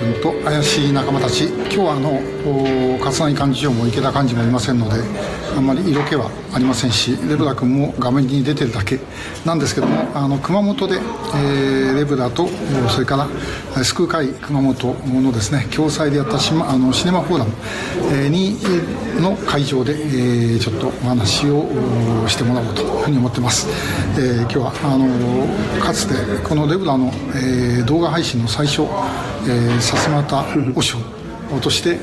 君と怪しい仲間たち。今日はあの勝内幹事長も池田幹事もいませんのであんまり色気はありませんしレブラ君も画面に出てるだけ。なんですけどもあの熊本で、えー、レブラとそれから救う会熊本のですね共催でやったシあのシネマフォーラム、えー、にの会場で、えー、ちょっとお話をしてもらおうというふうに思ってます、えー、今日はあのかつてこのレブラの、えー、動画配信の最初、えー、さすまた和尚として、え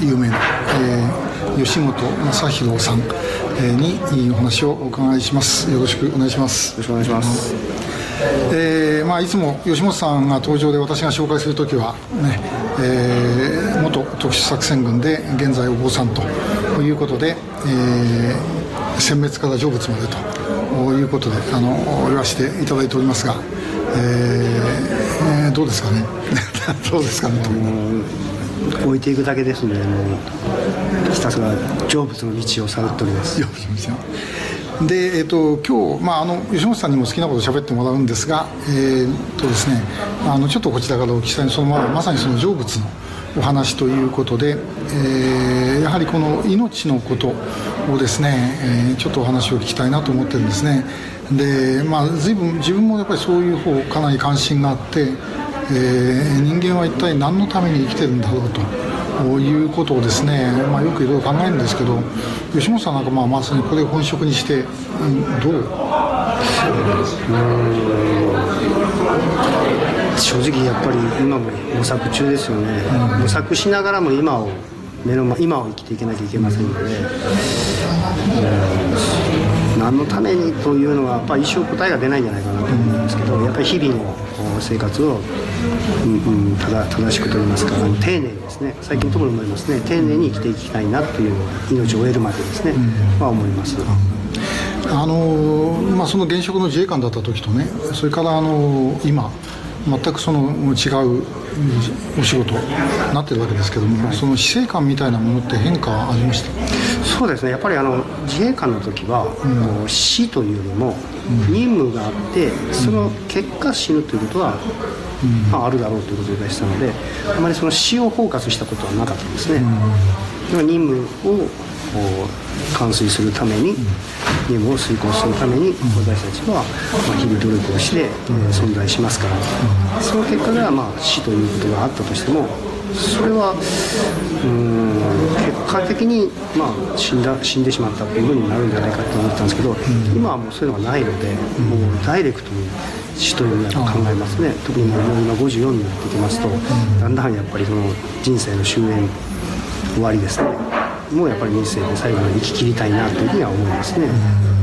ー、有名な、えー、吉本正弘さん、えー、にお話をお伺いします。よろしくお願いします。よろしくお願いします。えーまあ、いつも吉本さんが登場で私が紹介するときは、ねえー、元特殊作戦軍で現在お坊さんということで、えー、殲滅から成仏までということであの言わせていただいておりますが、えー、どうですかね。どうですかね。置いていくだけですのでもうひたすら成仏の道を探っております。で、えーと、今日、まあ、あの吉本さんにも好きなことを喋ってもらうんですが、えーとですね、あのちょっとこちらからお聞きしたいそのまままさにその成仏のお話ということで、えー、やはりこの命のことをですね、えー、ちょっとお話を聞きたいなと思ってるんですね。で、まあ、随分自分もやっぱりそういう方かなり関心があってえー、人間は一体何のために生きてるんだろうということをですね、まあ、よくいろいろ考えるんですけど吉本さんなんかまあまさにこれを本職にして、うん、どう？正直やっぱり今も模索中ですよね、うん、模索しながらも今を目の前今を生きていけなきゃいけませんので、うん、何のためにというのはやっぱり一生答えが出ないんじゃないかなと思うんですけどやっぱり日々の生活を、うんうん、正しくといいますか丁寧にですね最近特に思いますね丁寧に生きていきたいなという命を終えるまでですね、うん、は思います。あのまあ、その現職の自衛官だった時とねそれからあの今全くその違うお仕事になってるわけですけども、はい、その死生観みたいなものって変化ありました？そうですね。やっぱりあの自衛官の時は、うん、死というよりも任務があって、うん、その結果死ぬということは、うん、まあ、あるだろうということでしたのであまりその死をフォーカスしたことはなかったんですね、うん、任務を完遂するために、任務を遂行するために私たちは、まあ、日々努力をして、えー、存在しますから、その結果が、まあ、死ということがあったとしてもそれはうん結果的に、まあ、死んだ死んでしまったというふうになるんじゃないかと思ったんですけど、今はもうそういうのがないので、もうダイレクトに死というのを考えますね。特にもう今54になってきますと、だんだんやっぱりその人生の終焉終わりですねもうやっぱり人生で最後まで生き切りたいなというふうには思いますね。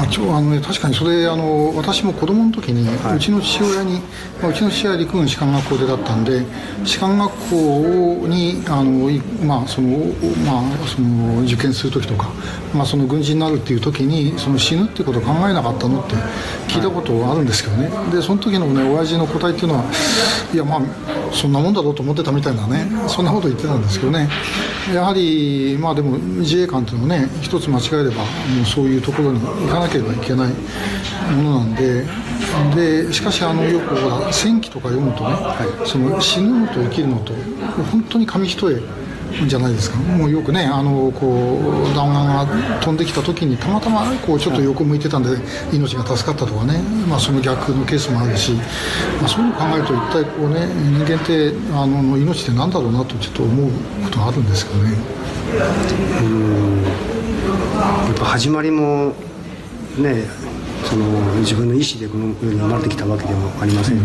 あちょあのね、確かにそれあの私も子供の時に、はい、うちの父親に、まあ、うちの父親は陸軍士官学校でだったんで士官学校にあの、まあそのまあ、その受験する時とか、まあ、その軍人になるっていう時にその死ぬってことを考えなかったのって聞いたことあるんですけどね、はい、でその時のね親父の答えっていうのはいやまあそんなもんだろうと思ってたみたいなねそんなこと言ってたんですけどね。やはりまあでも自衛官っていうのはね一つ間違えればもうそういうところに行かなければいけないものなんででしかしあのよくほら戦記とか読むとね、はい、その死ぬのと生きるのと本当に紙一重じゃないですか。もうよくねあのこう弾丸が飛んできた時にたまたまこうちょっと横向いてたんで命が助かったとかね、まあ、その逆のケースもあるし、まあ、そういうのを考えると一体こうね人間ってあの命って何だろうなとちょっと思うことがあるんですけどね。うん。やっぱ始まりもねその自分の意思でこの世に生まれてきたわけでもありませんの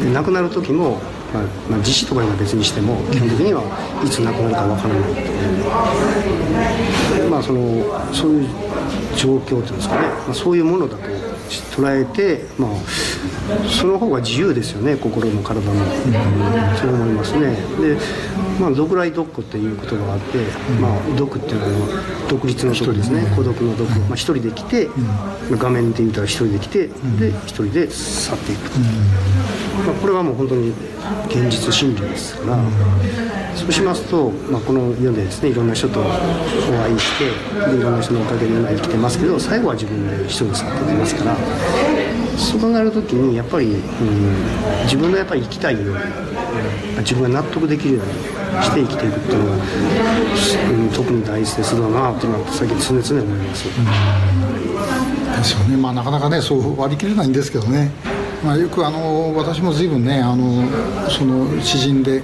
で。で亡くなる時も、まあまあ、自死とかいうのは別にしても基本的にはいつ亡くなるか分からないという、まあ、そのそういう状況というんですかね、まあ、そういうものだと捉えて、まあ、その方が自由ですよね心も体も、うん、そう思いますね。で、まあ、独来独孤っていう言葉があって、うん、まあ、独っていうのは独立の独ですね、孤独の独、まあ、一人で来て、うん、画面で見たら一人で来て、で一人で去っていくと、まあ、これはもう本当に現実真理ですから、そうしますと、まあ、この世でですねいろんな人とお会いしてでいろんな人のおかげで今生きてますけど最後は自分で一人で去っていきますからそう考えるときにやっぱり、うん、自分のやっぱり生きたいように自分が納得できるようにして生きていくっていうのが、うん、特に大切だなっていうのは最近常々思います。ですよね、まあ、なかなかねそう割り切れないんですけどね、まあ、よくあの私も随分ねあのその知人で、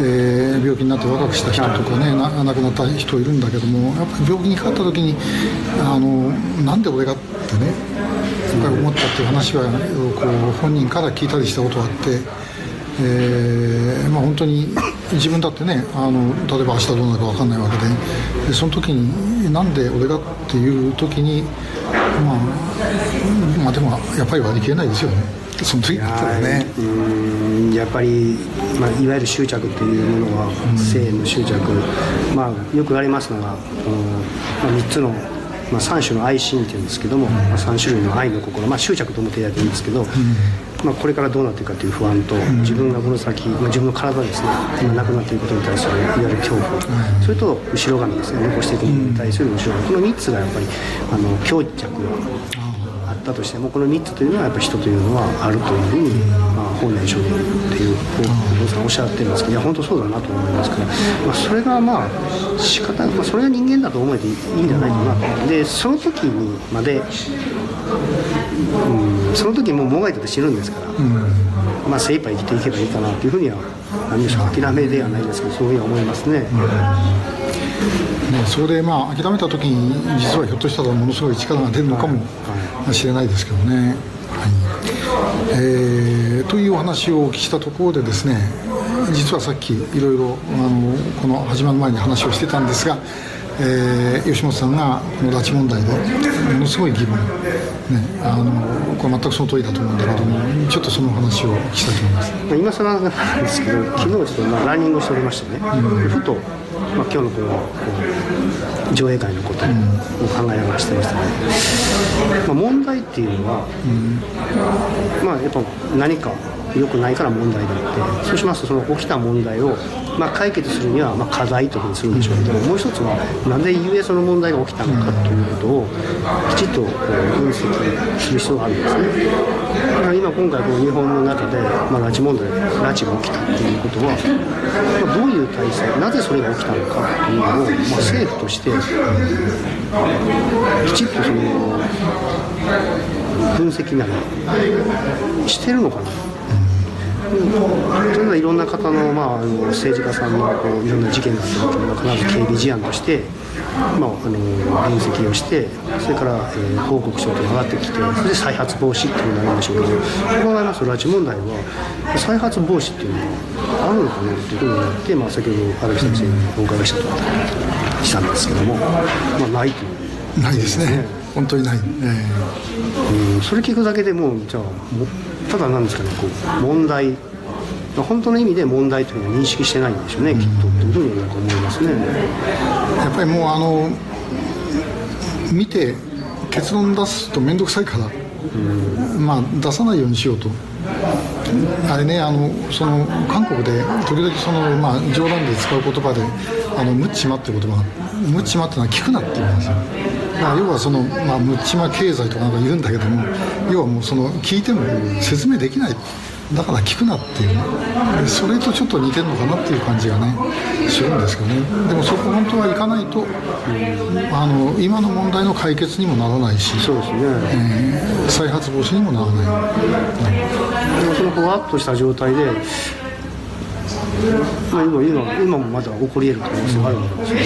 えー、病気になって若くした人とかね、亡くなった人いるんだけどもやっぱり病気にかかった時にあのなんで俺がってねやっぱり思ったっていう話はこう本人から聞いたりしたことがあって、えーまあ、本当に自分だってねあの例えば明日どうなるか分かんないわけででその時になんで俺がっていう時に、まあ、まあでもやっぱり割り切れないですよね。その時だったらねうんやっぱり、まあ、いわゆる執着というものは、性の執着、まあ、よく言われますのが、まあ、3つのまあ、3種の愛心っていうんですけども、まあ、3種類の愛の心、まあ、執着と思っていただいていいんですけど、まあ、これからどうなっていくかという不安と、自分がこの先、まあ、自分の体ですね今亡くなっていくことに対するいわゆる恐怖、それと後ろ髪ですね残していくものに対する後ろ髪。この3つがやっぱりあの強着あったとしてもこの3つというのはやっぱり人というのはあるというふうに、まあ、本年書言っていうお父さんおっしゃってるんですけどいや本当そうだなと思いますから、まあ、それがまあ仕方、まあ、それが人間だと思えていいんじゃないかな。でその時にまで、うん、その時もうもがいてて死ぬんですから、うん、まあ、精一杯生きていけばいいかなというふうには何でしょう諦めではないですけどそういうふうに思いますね。ね、それでまあ諦めた時に実はひょっとしたらものすごい力が出るのかもしれないですけどね。はい。えー、というお話をお聞きしたところでですね実はさっきいろいろあのこの始まる前に話をしてたんですが、えー、吉本さんがこの拉致問題でものすごい疑問、ね、あのこれ全くその通りだと思うんだけどもちょっとその話を聞きたいと思います。今更なんですけど昨日ちょっとまあランニングをしておりましてね、うん、ふとまあ、今日のこの上映会のことを考えながらしてましたね、まあ、問題っていうのは、まあやっぱ何か良くないから問題であってそうしますとその起きた問題を、まあ、解決するにはまあ課題というふうにするんでしょうけどもう一つはなぜゆえその問題が起きたのかということをきちっと分析する必要があるんですねだから今今回この日本の中で、まあ、拉致問題拉致が起きたっていうことは、まあ、どういう体制なぜそれが起きたのかっていうのを、まあ、政府としてきちっとその分析なりしてるのかな。例えばいろんな方の,、まあ、あの政治家さんのこういろんな事件があった時には必ず警備事案として、まあ、あの分析をしてそれから、えー、報告書と上がってきてそれで再発防止っていうのになるんでしょうけどそう考えますと拉致問題は。再発防止っていうのはあるのかなっていうふうになって、まあ、先ほど安倍先生にお伺いしたとしたんですけども、まあ、ないという。ないですね。本当にない、えー、うんそれ聞くだけでもじゃあもただなんですかねこう問題本当の意味で問題というのは認識してないんでしょうね、うん、きっとというふうに思いますね。やっぱりもうあの見て結論出すと面倒くさいから、うん、まあ出さないようにしようと。あれねあのその韓国で時々その、まあ、冗談で使う言葉で「あのムッチマ」って言葉「ムッチマ」ってのは聞くなって言うんですよまあ、要はその、まあ、ムッチマ経済とかなんか言うんだけども要はもうその聞いても説明できない。だから聞くなっていう。それとちょっと似てるのかなっていう感じがねするんですけどね。でもそこ本当はいかないと、あの今の問題の解決にもならないしそうですね、えー、再発防止にもならない、うん、でもそのふわっとした状態でまあ、今今今もまだ起こり得る可能性があるんですよね、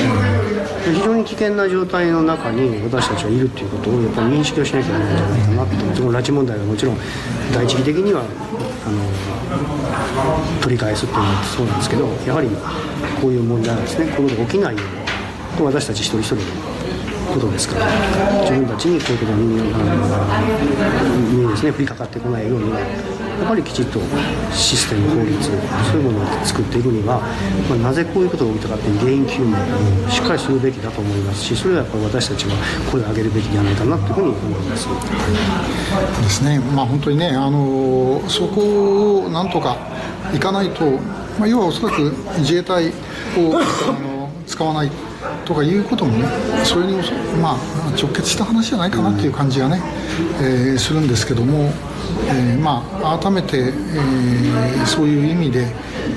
非常に危険な状態の中に私たちはいるということをやっぱり認識をしなきゃいけないんじゃないかなってその拉致問題はもちろん第一義的にはあの取り返すっていうのはそうなんですけどやはりこういう問題がですねこういうことが起きないように私たち一人一人でことですから自分たちにこういうことににですね降りかかってこないようにやっぱりきちっとシステム法律そういうものを作っていくには、まあ、なぜこういうことが起きたかっていう原因究明をしっかりするべきだと思いますしそれはやっぱり私たちは声を上げるべきじゃないかなというふうに思います。ですね、まあ、本当にねあのそこをなんとかいかないと、まあ、要はおそらく自衛隊をあの使わないとかいうこともねそれに、まあ、直結した話じゃないかなっていう感じがね、えー、するんですけども、えー、まあ、改めて、えー、そういう意味で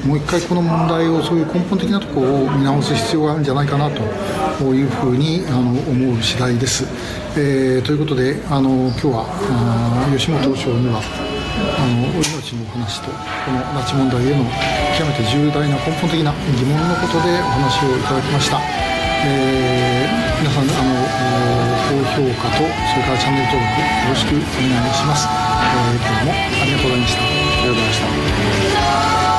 もう一回この問題をそういう根本的なところを見直す必要があるんじゃないかなというふうにあの思う次第です。え、ということであの今日はあ吉本賞にはあの命のお話とこの拉致問題への極めて重大な根本的な疑問のことでお話をいただきました。えー、皆さんあの高評価とそれからチャンネル登録よろしくお願いします、えー、今日もありがとうございました。ありがとうございました。